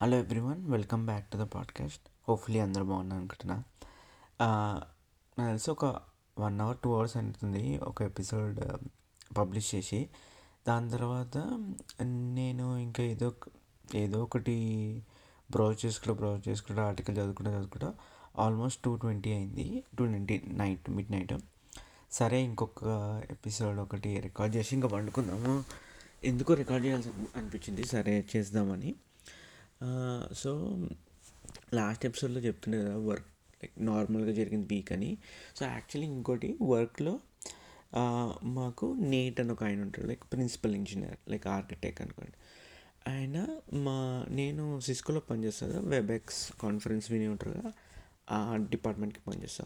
Hello everyone welcome back to the podcast hopefully అందరూ బాగున్నారు అనుకుంటున్నా. నాకు తెలిసి ఒక వన్ అవర్ టూ అవర్స్ అంటుంది ఒక ఎపిసోడ్ పబ్లిష్ um, చేసి. దాని తర్వాత నేను ఇంకా ఏదో ఏదో ఒకటి బ్రౌజ్ చేసుకుంటూ బ్రౌజ్ చేసుకుంటూ ఆర్టికల్ చదువుకుంటూ చదువుకుంటూ ఆల్మోస్ట్ టూ ట్వంటీ అయింది. Two twenty night midnight సరే ఇంకొక ఎపిసోడ్ ఒకటి రికార్డ్ చేసి ఇంకా వండుకుందాము ఎందుకు రికార్డ్ చేయాల్సి అనిపించింది. సరే చేద్దామని. సో లాస్ట్ ఎపిసోడ్లో చెప్తుండే కదా వర్క్ లైక్ నార్మల్గా జరిగింది వీక్ అని. సో యాక్చువల్లీ ఇంకోటి వర్క్లో మాకు నేట్ అని ఒక ఆయన ఉంటాడు like principal engineer like architect అనుకోండి. ఆయన మా నేను సిస్కోలో పనిచేస్తాను వెబెక్స్ కాన్ఫరెన్స్ విని ఉంటారు కదా ఆ డిపార్ట్మెంట్కి పనిచేస్తా.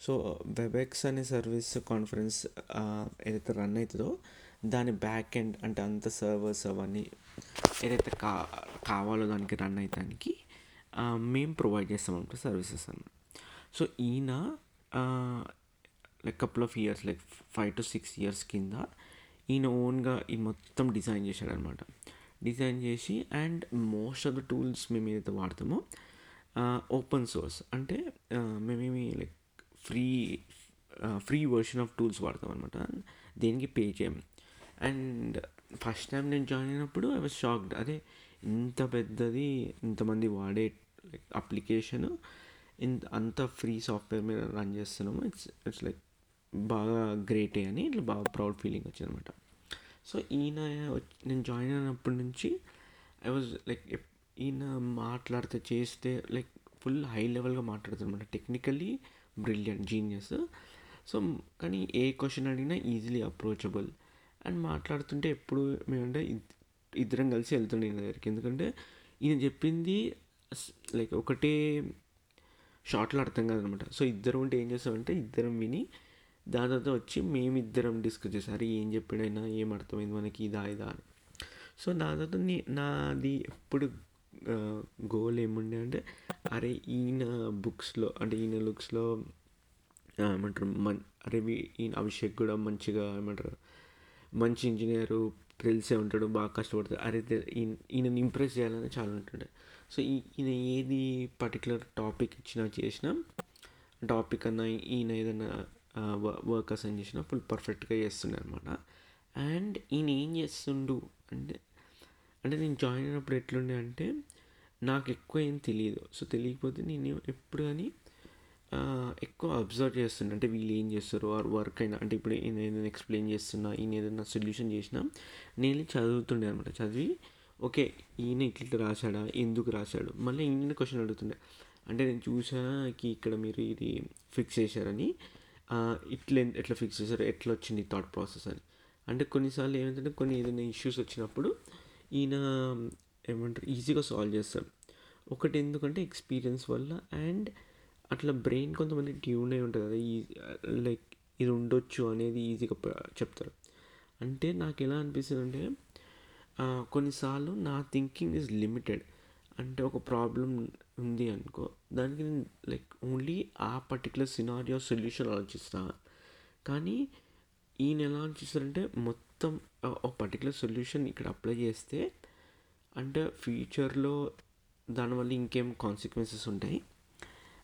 సో వెబెక్స్ అనే సర్వీస్ కాన్ఫరెన్స్ ఏదైతే రన్ అవుతుందో దాని బ్యాక్ ఎండ్ అంటే అంత సర్వర్స్ అవన్నీ ఏదైతే కా కావాలో దానికి రన్ అయ్యడానికి మేము ప్రొవైడ్ చేస్తాం సర్వీసెస్ అన్నమాట సో ఈయన like couple of years like five to six years కింద ఈయన ఓన్గా ఈ మొత్తం డిజైన్ చేశాడనమాట డిజైన్ చేసి and most of the tools మేము ఏదైతే వాడతామో ఓపెన్ సోర్స్ అంటే మేమేమి like free free version of tools వాడతాం అనమాట దేనికి పే చేయం అండ్ ఫస్ట్ టైం నేను జాయిన్ అయినప్పుడు ఐ వాజ్ షాక్డ్ అదే ఇంత పెద్దది ఇంతమంది వాడే లైక్ అప్లికేషన్ ఇంత అంత ఫ్రీ సాఫ్ట్వేర్ మీద రన్ చేస్తున్నాము. ఇట్స్ ఇట్స్ లైక్ బాగా గ్రేటే అని ఇట్లా బాగా ప్రౌడ్ ఫీలింగ్ వచ్చింది అనమాట సో ఈయన వచ్చి- నేను జాయిన్ అయినప్పటి నుంచి ఐ వాజ్ లైక్ ఈయన మాట్లాడితే చేస్తే లైక్ ఫుల్ హై లెవెల్గా మాట్లాడుతారు అనమాట టెక్నికల్లీ బ్రిలియంట్ జీనియస్ సో కానీ ఏ క్వశ్చన్ అడిగినా ఈజీలీ అప్రోచబుల్ అండ్ మాట్లాడుతుంటే ఎప్పుడు మేమంటే ఇద్దరం కలిసి వెళ్తుండే ఈయన దగ్గరికి. ఎందుకంటే ఈయన చెప్పింది లైక్ ఒకటే షార్ట్లో అర్థం కాదనమాట. సో ఇద్దరం ఉంటే ఏం చేస్తామంటే ఇద్దరం విని దాని తర్వాత వచ్చి మేమిద్దరం డిస్కస్ చేసారు ఏం చెప్పాడైనా? ఏం అర్థమైంది మనకి? ఇదా ఇదా? అని. సో దాని తర్వాత నీ నాది ఎప్పుడు గోల్ ఏముండే అంటే అరే ఈయన బుక్స్లో అంటే ఈయన లుక్స్లో ఏమంటారు? మన్ అరే ఈయన అభిషేక్ కూడా మంచిగా ఏమంటారు? మంచి ఇంజనీరు తెలిసే ఉంటాడు బాగా కష్టపడతాడు. అరే ఈయనని ఇంప్రెస్ చేయాలని చాలా ఉంటుండే. సో ఈ- ఈయన ఏది పర్టికులర్ టాపిక్ ఇచ్చినా చేసినా టాపిక్ అన్నా ఈయన ఏదైనా వర్క్ అసైన్ చేసినా ఫుల్ పర్ఫెక్ట్గా చేస్తుండే అనమాట అండ్ ఈయన ఏం చేస్తుండు అంటే అంటే నేను జాయిన్ అయినప్పుడు ఎట్లుండే అంటే నాకు ఎక్కువ ఏం తెలియదు. సో తెలియకపోతే నేను ఎప్పుడు కానీ ఎక్కువ అబ్జర్వ్ చేస్తుండే. అంటే వీళ్ళు ఏం చేస్తారు? ఆర్ వర్క్ అయినా అంటే ఇప్పుడు నేను ఏదైనా ఎక్స్ప్లెయిన్ చేస్తున్నా ఈయన ఏదైనా సొల్యూషన్ చేసినా నేను చదువుతుండే అనమాట చదివి ఓకే ఈయన ఇట్లా రాశాడా? ఎందుకు రాశాడు? మళ్ళీ ఈయన క్వశ్చన్ అడుగుతుండే. అంటే నేను చూసాకి ఇక్కడ మీరు ఇది ఫిక్స్ చేశారని. ఇట్లా ఎట్లా ఫిక్స్ చేశారు? ఎట్లా వచ్చింది థాట్ ప్రాసెస్ అని. అంటే కొన్నిసార్లు ఏమంటే కొన్ని ఏదైనా ఇష్యూస్ వచ్చినప్పుడు ఈయన ఏమంటారు? ఈజీగా సాల్వ్ చేస్తాడు ఒకటి ఎందుకంటే ఎక్స్పీరియన్స్ వల్ల అండ్ అట్లా బ్రెయిన్ కొంతమంది ట్యూన్ అయి ఉంటుంది కదా ఈ లైక్ ఇది ఉండొచ్చు అనేది ఈజీగా చెప్తారు. అంటే నాకు ఎలా అనిపిస్తుంది అంటే కొన్నిసార్లు నా థింకింగ్ ఈజ్ లిమిటెడ్. అంటే ఒక ప్రాబ్లం ఉంది అనుకో దానికి నేను లైక్ ఓన్లీ ఆ పర్టికులర్ సినారియో సొల్యూషన్ ఆలోచిస్తా. కానీ ఈయన ఎలా ఆలోచిస్తారంటే మొత్తం ఒక పర్టికులర్ సొల్యూషన్ ఇక్కడ అప్లై చేస్తే అంటే ఫ్యూచర్లో దానివల్ల ఇంకేం కాన్సిక్వెన్సెస్ ఉంటాయి.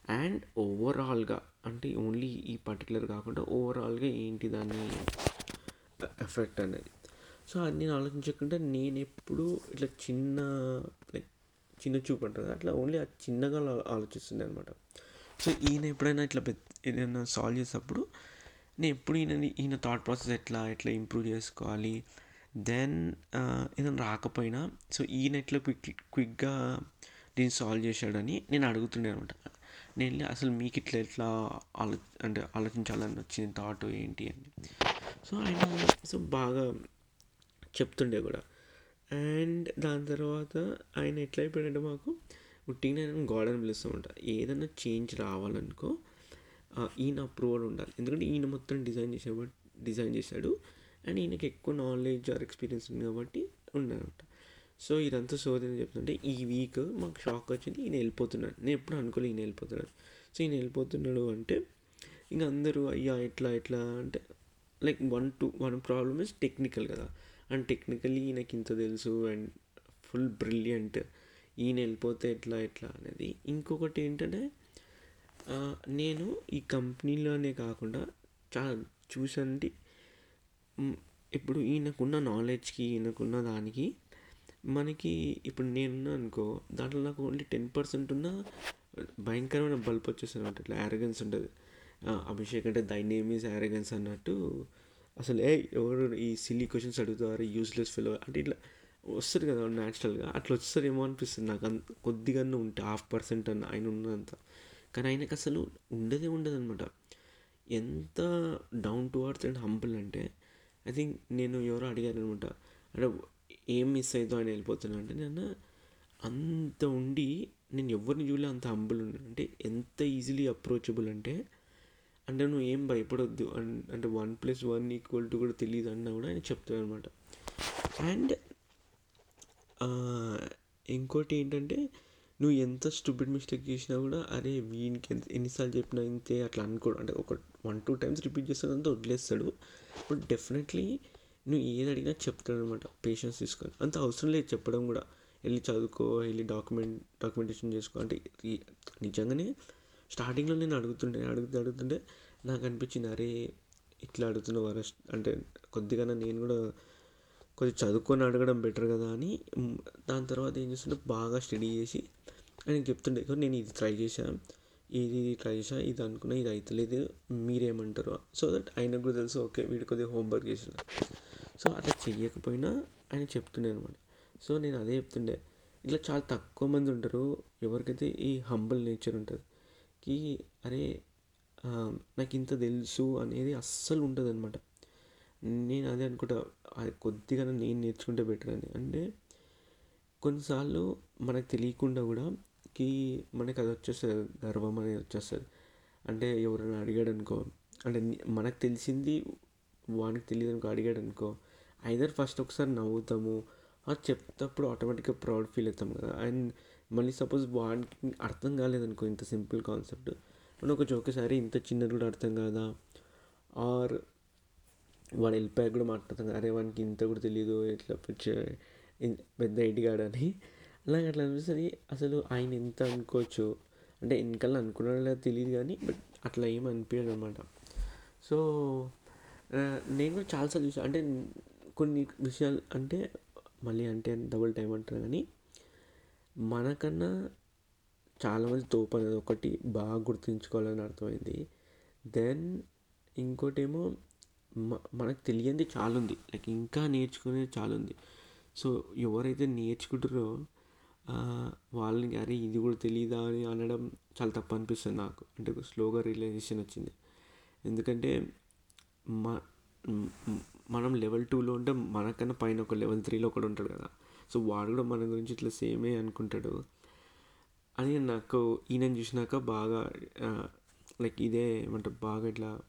అండ్ ఓవరాల్గా అంటే ఓన్లీ ఈ పర్టికులర్ కాకుండా ఓవరాల్గా ఏంటి దాని ఎఫెక్ట్ అనేది. సో అది నేను ఆలోచించకుండా నేను ఎప్పుడు ఇట్లా చిన్న లైక్ చిన్న చూపు అంటారు అట్లా ఓన్లీ అది చిన్నగా ఆలోచిస్తుంది ఆలోచిస్తుండే అనమాట సో ఈయన ఎప్పుడైనా ఇట్లా పెద్ద ఏదైనా సాల్వ్ చేసినప్పుడు నేను ఎప్పుడు ఈయన ఈయన థాట్ ప్రాసెస్ ఎట్లా ఎట్లా ఇంప్రూవ్ చేసుకోవాలి? దెన్ ఏదైనా రాకపోయినా సో ఈయన ఎట్లా క్విక్ క్విక్గా దీన్ని సాల్వ్ చేశాడని నేను అడుగుతుండే అనమాట నేను వెళ్ళి అసలు మీకు ఇట్లా ఎట్లా ఆలో అంటే ఆలోచించాలని వచ్చింది థాట్ ఏంటి అని. సో ఆయన సో బాగా చెప్తుండే కూడా. అండ్ దాని తర్వాత ఆయన ఎట్లా అయిపోయాడంటే మాకు ఉట్టిగా నేను గాడ్ అని పిలుస్తామంట. ఏదైనా చేంజ్ రావాలనుకో ఈయన అప్రూవల్ ఉండాలి. ఎందుకంటే ఈయన మొత్తం డిజైన్ చేసే డిజైన్ చేశాడు. అండ్ ఈయనకి ఎక్కువ నాలెడ్జ్ ఆర్ ఎక్స్పీరియన్స్ ఉంది కాబట్టి ఉన్నారనమాట సో ఇదంతా సోదని చెప్తుంటే ఈ వీక్ మాకు షాక్ వచ్చింది ఈయన వెళ్ళిపోతున్నాడు. నేను ఎప్పుడు అనుకోలే ఈయన వెళ్ళిపోతున్నాడు. సో ఈయన వెళ్ళిపోతున్నాడు అంటే ఇంకా అందరూ అయ్యా ఎట్లా ఎట్లా అంటే like one to one problem is technical కదా. అండ్ టెక్నికల్లీ ఈయనకి ఇంత తెలుసు అండ్ ఫుల్ బ్రిలియంట్ ఈయన వెళ్ళిపోతే ఎట్లా ఎట్లా అనేది. ఇంకొకటి ఏంటంటే నేను ఈ కంపెనీలోనే కాకుండా చాలా చూసండి ఇప్పుడు ఈయనకున్న నాలెడ్జ్కి ఈయనకున్న దానికి మనకి ఇప్పుడు నేను అనుకో దాంట్లో నాకు ఓన్లీ టెన్ పర్సెంట్ ఉన్న భయంకరమైన బల్బ్ వచ్చేస్తుంది అనమాట ఇట్లా యారగెన్స్ ఉంటుంది. అభిషేక్ అంటే దై నేమ్ ఈజ్ యారగెన్స్ అన్నట్టు అసలు ఏ ఎవరు ఈ సిల్లీ క్వశ్చన్స్ అడుగుతారు యూస్లెస్ ఫెలో అంటే ఇట్లా వస్తుంది కదా న్యాచురల్గా అట్లా వస్తారేమో అనిపిస్తుంది. నాకు అంత కొద్దిగా ఉంటే హాఫ్ పర్సెంట్ అన్న ఆయన ఉన్నంత. కానీ ఆయనకు అసలు ఉండదే ఉండదు అనమాట ఎంత down to earth and humble అంటే ఐ థింక్ నేను ఎవరో అడిగారు అనమాట అంటే ఏం మిస్ అవుతుందో అని వెళ్ళిపోతున్నా. అంటే నేను అంత ఉండి నేను ఎవరిని చూడలే అంత హంబుల్ ఉన్నాను. అంటే ఎంత ఈజీలీ అప్రోచబుల్ అంటే అంటే నువ్వు ఏం భయపడొద్దు అంటే one plus one equal to కూడా తెలియదు అన్నా కూడా ఆయన చెప్తాడు అనమాట అండ్ ఇంకోటి ఏంటంటే నువ్వు ఎంత స్టూపిడ్ మిస్టేక్ చేసినా కూడా అరే వీనికి ఎంత ఎన్నిసార్లు చెప్పినా ఇంతే అట్లా అనుకోడు. అంటే ఒక వన్ టూ టైమ్స్ రిపీట్ చేస్తాడంతా వదిలేస్తాడు. బట్ డెఫినెట్లీ నువ్వు ఏది అడిగినా చెప్తాడు అనమాట పేషెన్స్ తీసుకొని. అంత అవసరం లేదు చెప్పడం కూడా. వెళ్ళి చదువుకో వెళ్ళి డాక్యుమెంట్ డాక్యుమెంటేషన్ చేసుకో. అంటే నిజంగానే స్టార్టింగ్లో నేను అడుగుతుండే అడుగుతూ అడుగుతుంటే నాకు అనిపించింది అరే ఇట్లా అడుగుతున్న వరస్ట్ అంటే కొద్దిగా నేను కూడా కొద్దిగా చదువుకొని అడగడం బెటర్ కదా అని దాని తర్వాత ఏం చేస్తుంటే బాగా స్టడీ చేసి ఆయన చెప్తుండే నేను ఇది ట్రై చేశాను ఇది ట్రై చేసా ఇది అనుకున్నా ఇది అవుతలేదు మీరేమంటారు? సో దట్ ఆయనకు కూడా తెలుసు ఓకే వీడి కొద్దిగా హోంవర్క్ చేసిన సో అట్లా చెయ్యకపోయినా ఆయన చెప్తుండే అనమాట సో నేను అదే చెప్తుండే. ఇట్లా చాలా తక్కువ మంది ఉంటారు. ఎవరికైతే ఈ హంబల్ నేచర్ ఉంటుంది కి అరే నాకు ఇంత తెలుసు అనేది అస్సలు ఉంటుంది అనమాట నేను అదే అనుకుంటా అది కొద్దిగా నేను నేర్చుకుంటే బెటర్ అని. అంటే కొన్నిసార్లు మనకు తెలియకుండా కూడా కి మనకి అది వచ్చేస్తుంది గర్వం అనేది వచ్చేస్తుంది. అంటే ఎవరైనా అడిగాడు అనుకో అంటే మనకు తెలిసింది వానికి తెలియదు అనుకో అడిగాడు అనుకో ఐదర్ ఫస్ట్ ఒకసారి నవ్వుతాము అది చెప్తేప్పుడు ఆటోమేటిక్గా ప్రౌడ్ ఫీల్ అవుతాం కదా. అండ్ మళ్ళీ సపోజ్ వాడికి అర్థం కాలేదనుకో ఇంత సింపుల్ కాన్సెప్ట్ మనం ఒక ఒకసారి ఇంత చిన్నది కూడా అర్థం కాదా? ఆర్ వాడు వెళ్ళిపోయాక కూడా మాట్లాడతాం అరే వానికి ఇంత కూడా తెలియదు ఇట్లా పెద్ద ఎడిగాడని అలాగే అట్లా అనిపిస్తుంది. అసలు ఆయన ఎంత అనుకోవచ్చు? అంటే వెనకాల అనుకున్నాడో లేదో తెలియదు కానీ బట్ అట్లా ఏం అనిపించదు అనమాట సో నేను కూడా చాలాసార్లు చూసాను అంటే కొన్ని విషయాలు అంటే మళ్ళీ అంటే డబుల్ టైం అంటారు కానీ మనకన్నా చాలామంది తోపు అనేది ఒకటి బాగా గుర్తుంచుకోవాలని అర్థమైంది. దెన్ ఇంకోటేమో ఏమో మనకు తెలియంది చాలా ఉంది లైక్ ఇంకా నేర్చుకునేది చాలా ఉంది సో ఎవరైతే నేర్చుకుంటారో వాళ్ళని అరే ఇది కూడా తెలియదా అని అనడం చాలా తప్పు అనిపిస్తుంది నాకు. అంటే స్లోగా రియలైజేషన్ వచ్చింది. ఎందుకంటే మా మనం లెవెల్ టూలో ఉంటే మనకన్నా పైన ఒక లెవెల్ త్రీలో ఒకడు ఉంటాడు కదా. సో వాడు కూడా మన గురించి ఇట్లా సేమే అనుకుంటాడు. అని నాకు ఈయనని చూసినాక బాగా లైక్ ఇదే ఏమంటారు బాగా ఇట్లా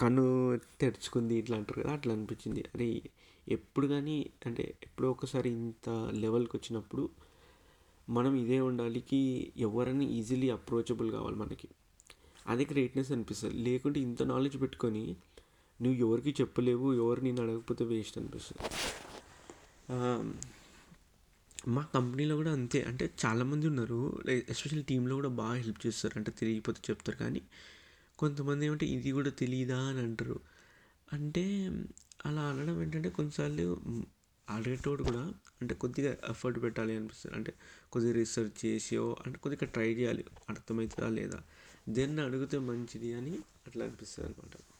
కన్ను తెరుచుకుంది ఇట్లా అంటారు కదా అట్లా అనిపించింది. అరే ఎప్పుడు కానీ అంటే ఎప్పుడో ఒకసారి ఇంత లెవెల్కి వచ్చినప్పుడు మనం ఇదే ఉండాలికి ఎవరైనా ఈజీలీ అప్రోచబుల్ కావాలి మనకి. అదే గ్రేట్నెస్ అనిపిస్తుంది. లేకుంటే ఇంత నాలెడ్జ్ పెట్టుకొని నువ్వు ఎవరికి చెప్పలేవు ఎవరు నేను అడగకపోతే వేస్ట్ అనిపిస్తుంది. Um, మా కంపెనీలో కూడా అంతే. అంటే చాలామంది ఉన్నారు ఎస్పెషల్ టీంలో కూడా బాగా హెల్ప్ చేస్తారు. అంటే తెలియకపోతే చెప్తారు కానీ కొంతమంది ఏమంటే ఇది కూడా తెలియదా అని అంటారు. అంటే అలా అనడం ఏంటంటే కొన్నిసార్లు అడిగేటోడు కూడా అంటే కొద్దిగా ఎఫర్ట్ పెట్టాలి అనిపిస్తుంది. అంటే కొద్దిగా రీసెర్చ్ చేసియో అంటే కొద్దిగా ట్రై చేయాలి. అర్థమవుతుందా లేదా? దేన్ని అడిగితే మంచిది అని అట్లా అనిపిస్తుంది అనమాట.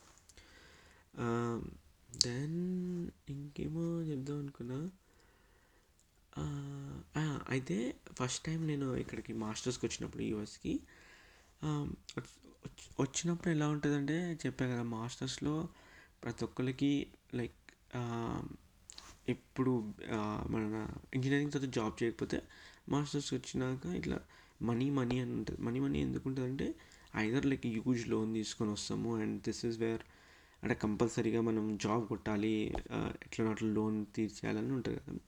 Um, దెన్ ఇంకేమో చెప్దాం అనుకున్నా. అయితే ఫస్ట్ టైం నేను ఇక్కడికి మాస్టర్స్కి వచ్చినప్పుడు యూఎస్కి um, వచ్చినప్పుడు ఎలా ఉంటుందంటే చెప్పాను కదా మాస్టర్స్లో ప్రతి ఒక్కరికి లైక్ ఇప్పుడు um, మన ఇంజనీరింగ్ తర్వాత జాబ్ చేయకపోతే మాస్టర్స్ వచ్చినాక ఇట్లా మనీ మనీ అని ఉంటుంది. మనీ మనీ ఎందుకు ఉంటుంది అంటే ఐదర్ లైక్ హ్యూజ్ లోన్ తీసుకొని వస్తాము అండ్ దిస్ ఇస్ వేర్ అంటే కంపల్సరీగా మనం జాబ్ కొట్టాలి ఎట్లా అట్లా లోన్ తీర్చేయాలని ఉంటుంది కదా.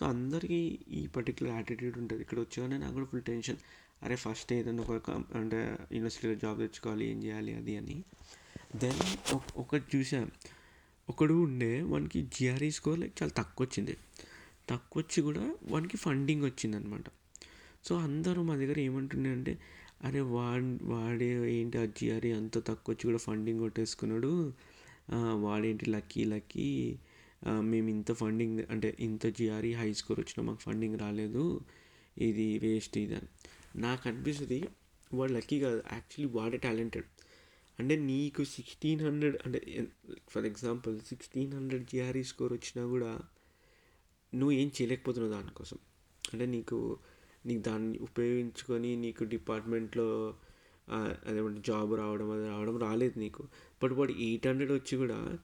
సో అందరికీ ఈ పర్టికులర్ యాటిట్యూడ్ ఉంటుంది. ఇక్కడ వచ్చాగానే నాకు కూడా ఫుల్ టెన్షన్. అరే ఫస్ట్ ఏదైనా ఒక అంటే యూనివర్సిటీలో జాబ్ తెచ్చుకోవాలి ఏం చేయాలి అది అని. దెన్ ఒకటి చూసాను. ఒకడు ఉండే వానికి జిఆర్ఈ స్కోర్ లైక్ చాలా తక్కువ వచ్చింది తక్కువ వచ్చి కూడా వానికి ఫండింగ్ వచ్చింది అనమాట సో అందరూ మా దగ్గర ఏమంటుండే అంటే అరే వాడి వాడే ఏంటి ఆ జిఆర్ఈ అంత తక్కువ వచ్చి కూడా ఫండింగ్ కొట్టేసుకున్నాడు? వాడేంటి లక్కీ లక్కీ మేము ఇంత ఫండింగ్ అంటే ఇంత జిఆర్ఈ హై స్కోర్ వచ్చినా మాకు ఫండింగ్ రాలేదు ఇది వేస్ట్ ఇది అని. నాకు అనిపిస్తుంది వాడు లక్కీ కాదు యాక్చువల్లీ వాడే టాలెంటెడ్. అంటే నీకు సిక్స్టీన్ హండ్రెడ్ అంటే for example sixteen hundred GRE score వచ్చినా కూడా నువ్వు ఏం చేయలేకపోతున్నావు దానికోసం. అంటే నీకు నీకు దాన్ని ఉపయోగించుకొని నీకు డిపార్ట్మెంట్లో అదేమంటే జాబ్ రావడం అది రావడం రాలేదు నీకు. బట్ వాడు ఎయిట్ హండ్రెడ్ వచ్చి కూడా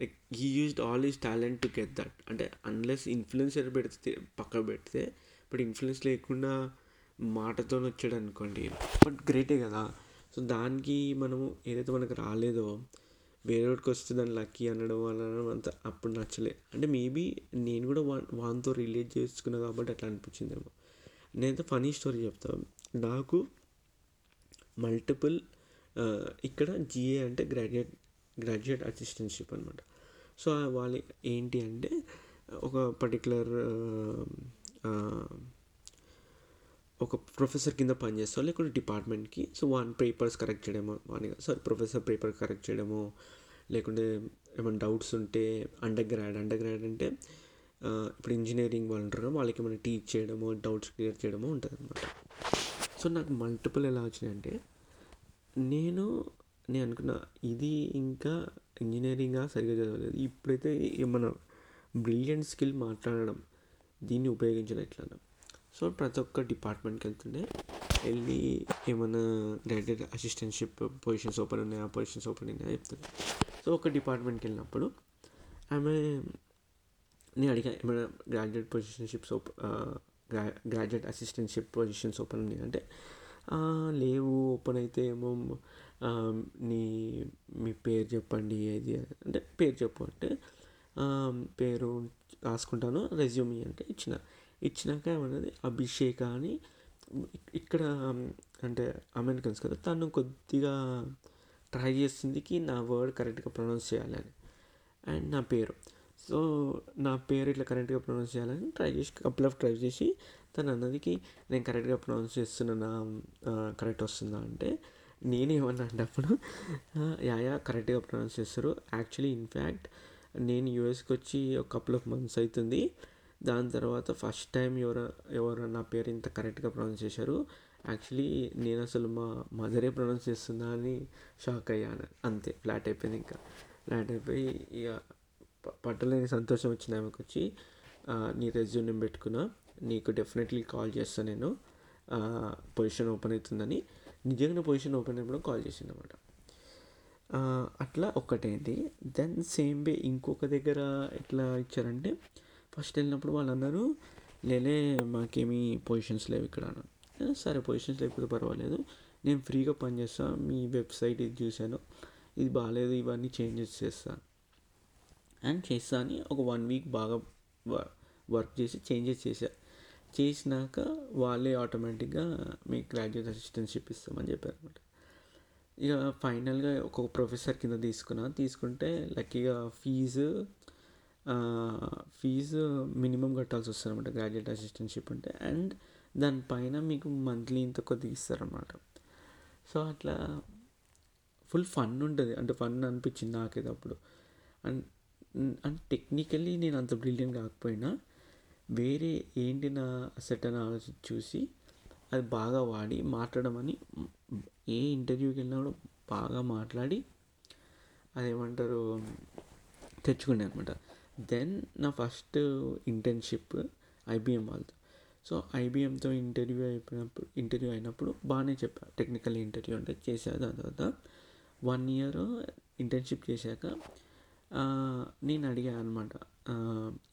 like he used all his talent to get that అంటే అన్లెస్ ఇన్ఫ్లుయెన్సర్ పెడితే పక్క పెడితే బట్ ఇన్ఫ్లుయెన్స్ లేకుండా మాటతో వచ్చాడు అనుకోండి. బట్ గ్రేటే కదా. సో దానికి మనము ఏదైతే మనకు రాలేదో వేరేవాడికి వస్తే దాన్ని లక్కీ అనడం అనడం అంత అప్పుడు నచ్చలే. అంటే మేబీ నేను కూడా వా వానితో రిలేట్ చేసుకున్నా కాబట్టి అట్లా అనిపించిందేమో. నేనైతే ఫనీ స్టోరీ చెప్తాను నాకు మల్టిపుల్ uh, ఇక్కడ జిఏ అంటే గ్రాడ్యుయేట్ గ్రాడ్యుయేట్ అసిస్టెంట్షిప్ అనమాట సో వాళ్ళు ఏంటి అంటే ఒక పర్టికులర్ uh, uh, ఒక ప్రొఫెసర్ కింద పనిచేస్తారు లేకుంటే డిపార్ట్మెంట్కి సో వన్ పేపర్స్ కరెక్ట్ చేయడమో వాని సారీ ప్రొఫెసర్ పేపర్ కరెక్ట్ చేయడమో లేకుంటే ఏమైనా డౌట్స్ ఉంటే అండర్ గ్రాడ్ అండర్ గ్రాడ్ అంటే ఇప్పుడు ఇంజనీరింగ్ వాళ్ళు ఉంటారు వాళ్ళకి ఏమైనా టీచ్ చేయడము డౌట్స్ క్లియర్ చేయడము ఉంటుంది అనమాట సో నాకు మల్టిపుల్ ఎలా వచ్చినాయంటే నేను నేను అనుకున్నా ఇది ఇంకా ఇంజనీరింగ్గా సరిగ్గా చదవలేదు. ఇప్పుడైతే ఏమన్నా బ్రిలియంట్ స్కిల్ మాట్లాడడం దీన్ని ఉపయోగించడం ఎట్లా సో ప్రతి ఒక్క డిపార్ట్మెంట్కి వెళ్తుండే వెళ్ళి ఏమైనా గ్రాడ్యుయేట్ అసిస్టెంట్షిప్ పొజిషన్స్ ఓపెన్ ఉన్నాయా ఆ పొజిషన్స్ ఓపెన్ ఉన్నాయా చెప్తుంది సో ఒక డిపార్ట్మెంట్కి వెళ్ళినప్పుడు ఆమె నేను అడిగా ఏమైనా graduate positionships open graduate assistantship positions open ఉన్నాయి. అంటే లేవు ఓపెన్ అయితే ఏమో నీ మీ పేరు చెప్పండి ఏది అంటే పేరు చెప్పు అంటే పేరు రాసుకుంటాను రెజ్యూమ్ అంటే ఇచ్చిన. ఇచ్చినాక ఏమన్నది అభిషేక అని ఇక్కడ అంటే అమెరికన్స్ కదా తను కొద్దిగా ట్రై చేసిందికి నా వర్డ్ కరెక్ట్గా ప్రొనౌన్స్ చేయాలని అండ్ నా పేరు. సో నా పేరు ఇట్లా కరెక్ట్గా ప్రొనౌన్స్ చేయాలని ట్రై చేసి కపుల్ ఆఫ్ ట్రై చేసి తను అన్నదికి నేను కరెక్ట్గా ప్రొనౌన్స్ చేస్తున్నా కరెక్ట్ వస్తుందా అంటే నేనేమన్నా అంటప్పుడు యాయా కరెక్ట్గా ప్రొనౌన్స్ చేస్తారు. యాక్చువల్లీ ఇన్ఫ్యాక్ట్ నేను యూఎస్కి వచ్చి ఒక కపుల్ ఆఫ్ మంత్స్ అవుతుంది దాని తర్వాత ఫస్ట్ టైం ఎవరు ఎవరు నా పేరు ఇంత కరెక్ట్గా ప్రొనౌన్స్ చేశారు. యాక్చువల్లీ నేను అసలు మా మదరే ప్రొనౌన్స్ చేస్తుందా అని షాక్ అయ్యాను. అంతే ఫ్లాట్ అయిపోయింది ఇంకా. ఫ్లాట్ అయిపోయి ఇక పట్టలేని సంతోషం వచ్చింది ఆమెకు వచ్చి నీ రెజ్యూమ్ పెట్టుకున్నా నీకు డెఫినెట్లీ కాల్ చేస్తాను నేను. పొజిషన్ ఓపెన్ అవుతుందని. నిజంగా పొజిషన్ ఓపెన్ అయినప్పుడు కాల్ చేసింది అనమాట అట్లా ఒక్కటేంటి దెన్ సేమ్ వే ఇంకొక దగ్గర ఎట్లా ఇచ్చారంటే ఫస్ట్ వెళ్ళినప్పుడు వాళ్ళు అన్నారు లేలే మాకేమీ పొజిషన్స్ లేవు ఇక్కడ. సరే పొజిషన్స్ లేకపోతే పర్వాలేదు. నేను ఫ్రీగా పనిచేస్తాను మీ వెబ్సైట్ ఇది చూశాను. ఇది బాగాలేదు ఇవన్నీ చేంజెస్ చేస్తాను అండ్ చేస్తా అని ఒక వన్ వీక్ బాగా వర్క్ చేసి చేంజెస్ చేశా. చేసినాక వాళ్ళే ఆటోమేటిక్గా మీకు గ్రాడ్యుయేట్ అసిస్టెంట్షిప్ ఇస్తామని చెప్పారు అనమాట ఇక ఫైనల్గా ఒక్కొక్క ప్రొఫెసర్ కింద తీసుకున్నా. తీసుకుంటే లక్కీగా ఫీజు ఫీజు మినిమం కట్టాల్సి వస్తుంది అనమాట గ్రాడ్యుయేట్ అసిస్టెంట్షిప్ అంటే అండ్ దానిపైన మీకు మంత్లీ ఇంత కొద్దిగా ఇస్తారనమాట సో అట్లా ఫుల్ ఫన్ ఉంటుంది. అంటే ఫన్ అనిపించింది నాకైతే అప్పుడు. అండ్ అండ్ టెక్నికల్లీ నేను అంత బ్రిలియంట్ కాకపోయినా వేరే ఏంటి నా అసెట్ అని ఆలోచించి చూసి అది బాగా వాడి మాట్లాడమని ఏ ఇంటర్వ్యూకి వెళ్ళినా కూడా బాగా మాట్లాడి అదేమంటారు తెచ్చుకునే అనమాట. దెన్ నా ఫస్ట్ ఇంటర్న్షిప్ ఐబిఎం వాళ్ళతో సో ఐబిఎంతో ఇంటర్వ్యూ అయిపోయినప్పుడు ఇంటర్వ్యూ అయినప్పుడు బాగానే చెప్పా. టెక్నికల్ ఇంటర్వ్యూ అంటే చేశా దాని తర్వాత వన్ ఇయర్ ఇంటర్న్షిప్ చేశాక నేను అడిగాను అనమాట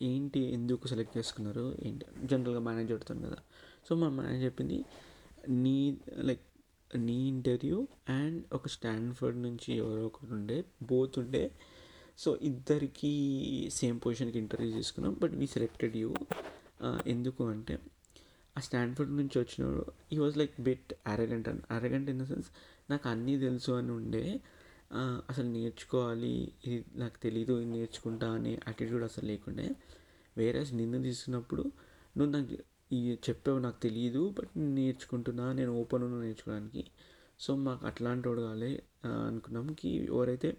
ఏంటి ఎందుకు సెలెక్ట్ చేసుకున్నారు? ఏంటి? జనరల్గా మేనేజర్ చెప్తాను కదా. సో మా మేనేజర్ చెప్పింది నీ లైక్ నీ ఇంటర్వ్యూ అండ్ ఒక స్టాన్ఫర్డ్ నుంచి ఎవరో ఒకరు ఉండే బోత్ ఉండే సో ఇద్దరికి సేమ్ పొజిషన్కి ఇంటర్వ్యూ చేసుకున్నాం బట్ వీ సెలెక్టెడ్ యూ ఎందుకు అంటే ఆ స్టాన్ఫర్డ్ నుంచి వచ్చినాడు ఈ వాజ్ లైక్ బిట్ అరగంట్ అని అరగంట్ ఇన్ ద సెన్స్ నాకు అన్నీ తెలుసు అని ఉండే అసలు నేర్చుకోవాలి ఇది నాకు తెలీదు నేర్చుకుంటా అనే యాటిట్యూడ్ అసలు లేకుండే. వేరే నిన్ను తీసుకున్నప్పుడు నువ్వు నాకు ఇవి చెప్పావు నాకు తెలియదు బట్ నేర్చుకుంటున్నా నేను ఓపెన్ ఉన్నా నేర్చుకోవడానికి. సో మాకు అట్లాంటి వాడు కావాలి అనుకున్నాం కి ఎవరైతే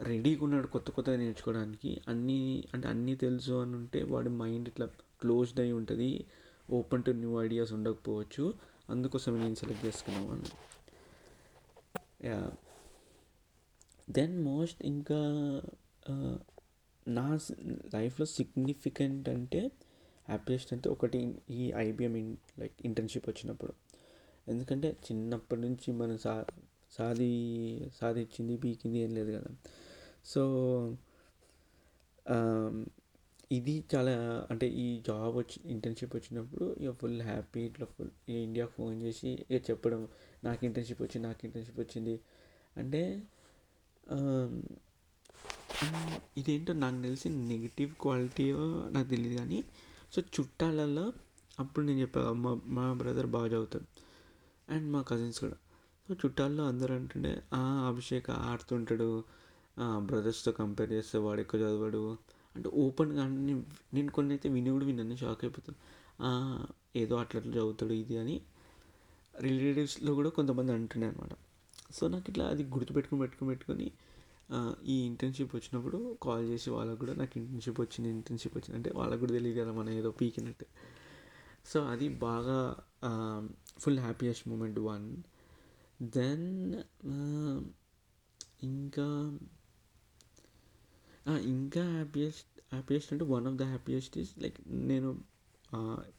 రెడీగా ఉన్నాడు కొత్త కొత్తగా నేర్చుకోవడానికి అన్నీ అంటే అన్నీ తెలుసు అని ఉంటే వాడి మైండ్ ఇట్లా క్లోజ్డ్ అయి ఉంటుంది ఓపెన్ టు న్యూ ఐడియాస్ ఉండకపోవచ్చు. అందుకోసం నేను సెలెక్ట్ చేసుకున్నాను యా దెన్ మోస్ట్ ఇంకా నా లైఫ్లో సిగ్నిఫికెంట్ అంటే హ్యాపీయెస్ట్ అంటే ఒకటి ఈ ఐబిఎం ఇన్ లైక్ ఇంటర్న్షిప్ వచ్చినప్పుడు. ఎందుకంటే చిన్నప్పటి నుంచి మనం సా సాధి సాధించింది పీకింది ఏం లేదు కదా. సో ఇది చాలా అంటే ఈ జాబ్ వచ్చి ఇంటర్న్షిప్ వచ్చినప్పుడు ఇక ఫుల్ హ్యాపీ ఇట్లా ఫుల్ ఇండియా ఫోన్ చేసి ఇక చెప్పడం నాకు ఇంటర్న్షిప్ వచ్చింది నాకు ఇంటర్న్షిప్ వచ్చింది. అంటే ఇదేంటో నాకు తెలిసి నెగిటివ్ క్వాలిటీ నాకు తెలియదు కానీ సో చుట్టాలల్లో అప్పుడు నేను చెప్పా మా మా బ్రదర్ బాగా చదువుతాడు. అండ్ మా కజిన్స్ కూడా. సో చుట్టాల్లో అందరూ అంటుండే అభిషేక్ ఆడుతుంటాడు బ్రదర్స్తో కంపేర్ చేస్తే వాడు ఎక్కువ చదవడు. అంటే ఓపెన్గా అన్ని నేను కొన్ని అయితే విని కూడా విన్నాను షాక్ అయిపోతాను. ఏదో అట్లా అట్లా చదువుతాడు ఇది అని. రిలేటివ్స్లో కూడా కొంతమంది అంటుండే అనమాట సో నాకు ఇట్లా అది గుర్తుపెట్టుకుని పెట్టుకుని పెట్టుకొని ఈ ఇంటర్న్షిప్ వచ్చినప్పుడు కాల్ చేసి వాళ్ళకు కూడా నాకు ఇంటర్న్షిప్ వచ్చింది ఇంటర్న్షిప్ వచ్చింది. అంటే వాళ్ళకు కూడా తెలియదు కదా మనం ఏదో పీకినట్టు. సో అది బాగా full happiest moment one then ఇంకా ఇంకా హ్యాపీయెస్ట్ హ్యాపీయెస్ట్ అంటే one of the happiest is like నేను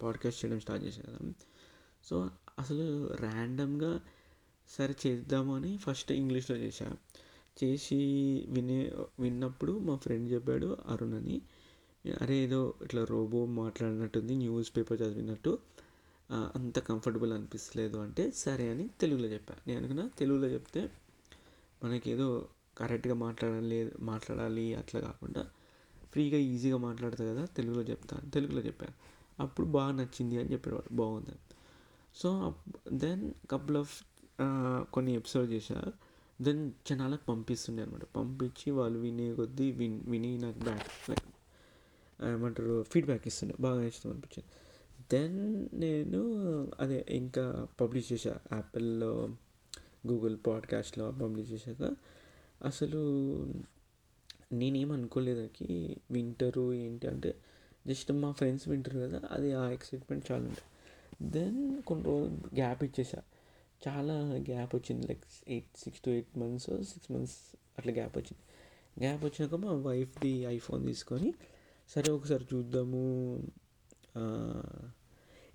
పాడ్కాస్ట్ చేయడం స్టార్ట్ చేశాను కదా. సో అసలు ర్యాండమ్గా సరే చేద్దాము అని ఫస్ట్ ఇంగ్లీష్లో చేశా. చేసి వినే విన్నప్పుడు మా ఫ్రెండ్ చెప్పాడు అరుణ్ అని అరే ఏదో ఇట్లా రోబో మాట్లాడినట్టుంది న్యూస్ పేపర్ చదివినట్టు అంత కంఫర్టబుల్ అనిపిస్తలేదు అంటే సరే అని తెలుగులో చెప్పాను నేను అనుకున్నా తెలుగులో చెప్తే మనకి ఏదో కరెక్ట్గా మాట్లాడాలి మాట్లాడాలి అట్లా కాకుండా ఫ్రీగా ఈజీగా మాట్లాడతా కదా తెలుగులో చెప్తాను తెలుగులో చెప్పాను అప్పుడు బాగా నచ్చింది అని చెప్పేవాడు బాగుంది సో దెన్ కపుల్ ఆఫ్ కొన్ని ఎపిసోడ్ చేశా. దెన్ జనాలకు పంపిస్తుండే అనమాట పంపించి వాళ్ళు వినే కొద్దీ విన్ విని నాకు బ్యాక్ లైక్ ఏమంటారు ఫీడ్బ్యాక్ ఇస్తుండే. బాగా ఇష్టం అనిపించింది. దెన్ నేను అదే ఇంకా పబ్లిష్ చేశా. యాపిల్లో గూగుల్ పాడ్కాస్ట్లో పబ్లిష్ చేశాక అసలు నేనేం అనుకోలేదకి వింటరు ఏంటి అంటే జస్ట్ మా ఫ్రెండ్స్ వింటారు కదా అది ఆ ఎక్సైట్మెంట్ చాలా ఉంటుంది దెన్ కొన్ని రోజులు గ్యాప్ ఇచ్చేసా చాలా గ్యాప్ వచ్చింది. Like eight six to eight months six months అట్లా గ్యాప్ వచ్చింది. గ్యాప్ వచ్చినాక మా వైఫ్ది ఐఫోన్ తీసుకొని సరే ఒకసారి చూద్దాము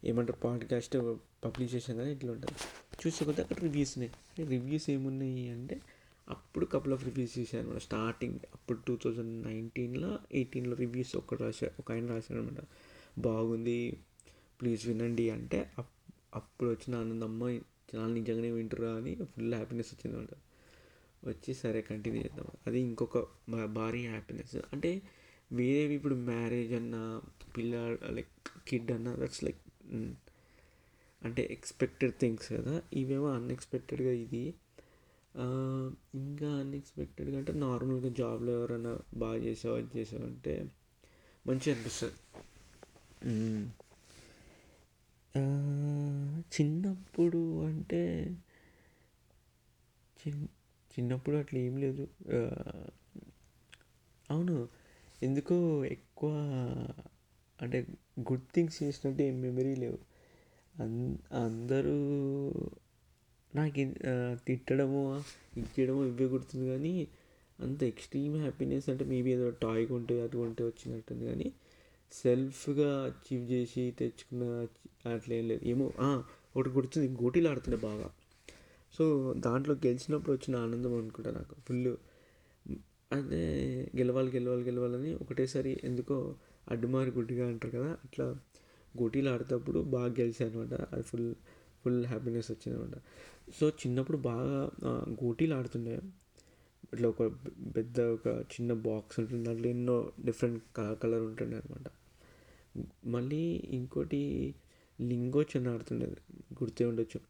ఏమంటారు పాడ్కాస్ట్ పబ్లిష్ చేసాం కదా ఇట్లా ఉంటుంది. చూసే కొద్ది అక్కడ రివ్యూస్ ఉన్నాయి. రివ్యూస్ ఏమున్నాయి అంటే అప్పుడు కపుల్ ఆఫ్ రివ్యూస్ చూసాను అనమాట. స్టార్టింగ్ అప్పుడు టూ థౌజండ్ నైన్టీన్లో ఎయిటీన్లో రివ్యూస్ ఒకటి రాశారు ఒక ఆయన రాశాడు అనమాట. బాగుంది ప్లీజ్ వినండి అంటే అప్పుడు వచ్చిన ఆనందమ్మ జనాలు నిజంగానే వింటురా అని ఫుల్ హ్యాపీనెస్ వచ్చింది అనమాట. వచ్చి సరే కంటిన్యూ చేద్దాం. అది ఇంకొక భారీ హ్యాపీనెస్ అంటే వేరేవి ఇప్పుడు మ్యారేజ్ అన్న పిల్ల లైక్ కిడ్ అన్న దట్స్ లైక్ అంటే ఎక్స్పెక్టెడ్ థింగ్స్ కదా. ఇవేమో అన్ఎక్స్పెక్టెడ్గా ఇది. ఇంకా అన్ఎక్స్పెక్టెడ్గా అంటే నార్మల్గా జాబ్లో ఎవరైనా బాగా చేసావు అది చేసావు అంటే మంచిగా అనిపిస్తుంది. Mm. చిన్నప్పుడు అంటే చిన్ చిన్నప్పుడు అట్లా ఏం లేదు. అవును. ఎందుకో ఎక్కువ అంటే గుడ్ థింగ్స్ చేసినట్టు ఏం మెమరీ లేవు. అన్ అందరూ నాకు తిట్టడము ఇచ్చేయడము ఇవే గుర్తుంది కానీ అంత ఎక్స్ట్రీమ్ హ్యాపీనెస్ అంటే మేబీ ఏదో టాయ్ కొంటే అది కొంటే వచ్చినట్టుంది కానీ సెల్ఫ్గా అచీవ్ చేసి తెచ్చుకున్న అట్లా ఏం లేదు. ఏమో ఒకటి గుర్తుంది. గోటీలు ఆడుతుండే బాగా. సో దాంట్లో గెలిచినప్పుడు వచ్చిన ఆనందం అనుకుంటా నాకు. ఫుల్ అదే గెలవాలి గెలవాలి గెలవాలని ఒకటేసారి ఎందుకో అడ్డుమారి గుడ్డిగా అంటారు కదా అట్లా గోటీలు ఆడేటప్పుడు బాగా గెలిచాను అనమాట అది ఫుల్ ఫుల్ హ్యాపీనెస్ వచ్చింది అనమాట సో చిన్నప్పుడు బాగా గోటీలు ఆడుతుండే. ఇట్లా ఒక పెద్ద ఒక చిన్న బాక్స్ ఉంటుంది దాంట్లో ఎన్నో డిఫరెంట్ కలర్ కలర్ ఉంటుండే అనమాట. మళ్ళీ ఇంకోటి లింగోచ్ అని ఆడుతుండేది. గుర్తే ఉండొచ్చు.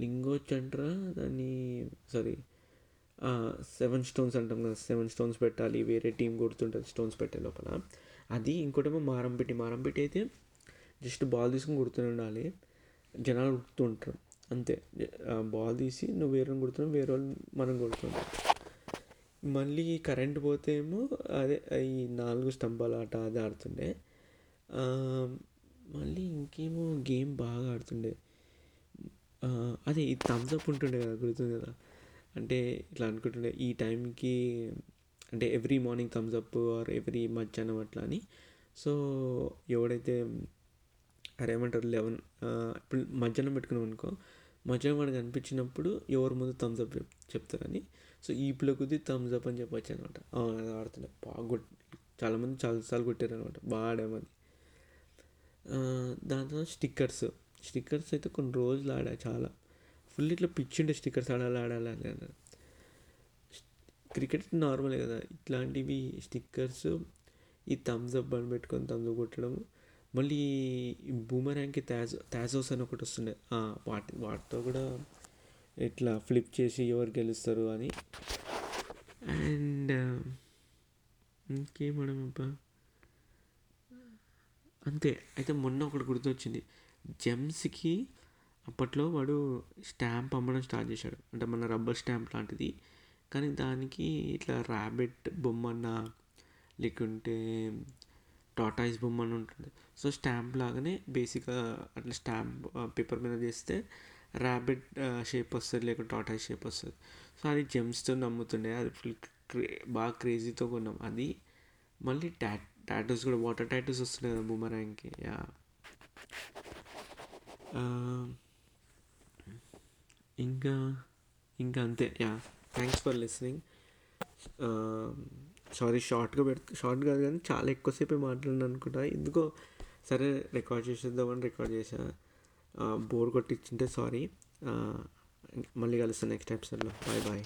లింగోచ్ అంటారా? దాన్ని సారీ సెవెన్ స్టోన్స్ అంటాం కదా. సెవెన్ స్టోన్స్ పెట్టాలి. వేరే టీం కొడుతుంటుంది స్టోన్స్ పెట్టే లోపల. అది ఇంకోటేమో మారం పెట్టి అయితే జస్ట్ బాల్ తీసుకుని కొడుతూనే ఉండాలి. జనాలు ఉరుకుతూ ఉంటారు అంతే బాల్ తీసి నువ్వు వేరే కొడుతున్నావు వేరే వాళ్ళు మనం కొడుతున్నాం మళ్ళీ కరెంట్ పోతే ఏమో అదే ఈ నాలుగు స్తంభాల ఆట అది ఆడుతుండే. మళ్ళీ ఇంకేమో గేమ్ బాగా ఆడుతుండే. అదే ఈ థమ్స్ అప్ ఉంటుండే కదా గుర్తుంది కదా? అంటే ఇట్లా అనుకుంటుండే ఈ టైంకి అంటే every morning thumbs up or every మధ్యాహ్నం అట్లా అని. సో ఎవడైతే అరే ఏమంటారు లెవెన్ ఇప్పుడు మధ్యాహ్నం పెట్టుకున్నాం అనుకో మధ్యాహ్నం వాడికి అనిపించినప్పుడు ఎవరి ముందు థమ్స్ అప్ చెప్తారని. సో ఈ ఈపులో కొద్ది థమ్స్ అప్ అని చెప్పొచ్చు అనమాట అది ఆడుతుండే. బాగా కొట్ చాలామంది చాలాసార్లు కొట్టారు అనమాట బాగా ఆడామని. దాని తర్వాత స్టిక్కర్స్. స్టిక్కర్స్ అయితే కొన్ని రోజులు ఆడా చాలా. ఫుల్ ఇట్లా పిచ్చి ఉండే స్టిక్కర్స్ ఆడాలి ఆడాలి ఆడాలి క్రికెట్ నార్మలే కదా. ఇట్లాంటివి స్టిక్కర్స్ ఈ థమ్స్ అప్ బండ్ పెట్టుకొని థమ్స్ అప్ కొట్టడం మళ్ళీ బూమరాంగ్కి తాజో తాజోస్ అని ఒకటి వస్తుండే. వాటి వాటితో కూడా ఇట్లా ఫ్లిప్ చేసి ఎవరు గెలుస్తారు అని. అండ్ ఇంకేమడం అబ్బా అంతే. అయితే మొన్న ఒకటి గుర్తొచ్చింది. జెమ్స్కి అప్పట్లో వాడు స్టాంప్ అమ్మడం స్టార్ట్ చేశాడు. అంటే మన రబ్బర్ స్టాంప్ లాంటిది. కానీ దానికి ఇట్లా ర్యాబిట్ బొమ్మన్న లేకుంటే టాటాయిస్ బొమ్మ అని ఉంటుంది సో స్టాంప్ లాగానే బేసిక్గా అట్లా స్టాంప్ పేపర్ మీద చేస్తే ర్యాబిట్ షేప్ వస్తుంది లేకుంటే టాటాయిస్ షేప్ వస్తుంది. సో అది జెమ్స్తో నమ్ముతుండే. అది ఫుల్ క్రే బాగా క్రేజీతో కొన్నాం. అది మళ్ళీ ట్యాట్ టాటూస్ కూడా వాటర్ టాటూస్ వస్తున్నాయి కదా బుమరాంగ్కి యా um, ఇంకా ఇంకా అంతే. Yeah thanks for listening sorry షార్ట్గా పెడితే షార్ట్ కాదు కానీ చాలా ఎక్కువసేపు మాట్లాడిన అనుకుంటా. ఎందుకో సరే రికార్డ్ చేసేద్దామని రికార్డ్ చేసా. Uh, బోర్ కొట్టించింటే సారీ uh, మళ్ళీ కలుస్తాను నెక్స్ట్ ఎపిసోడ్లో బాయ్ బాయ్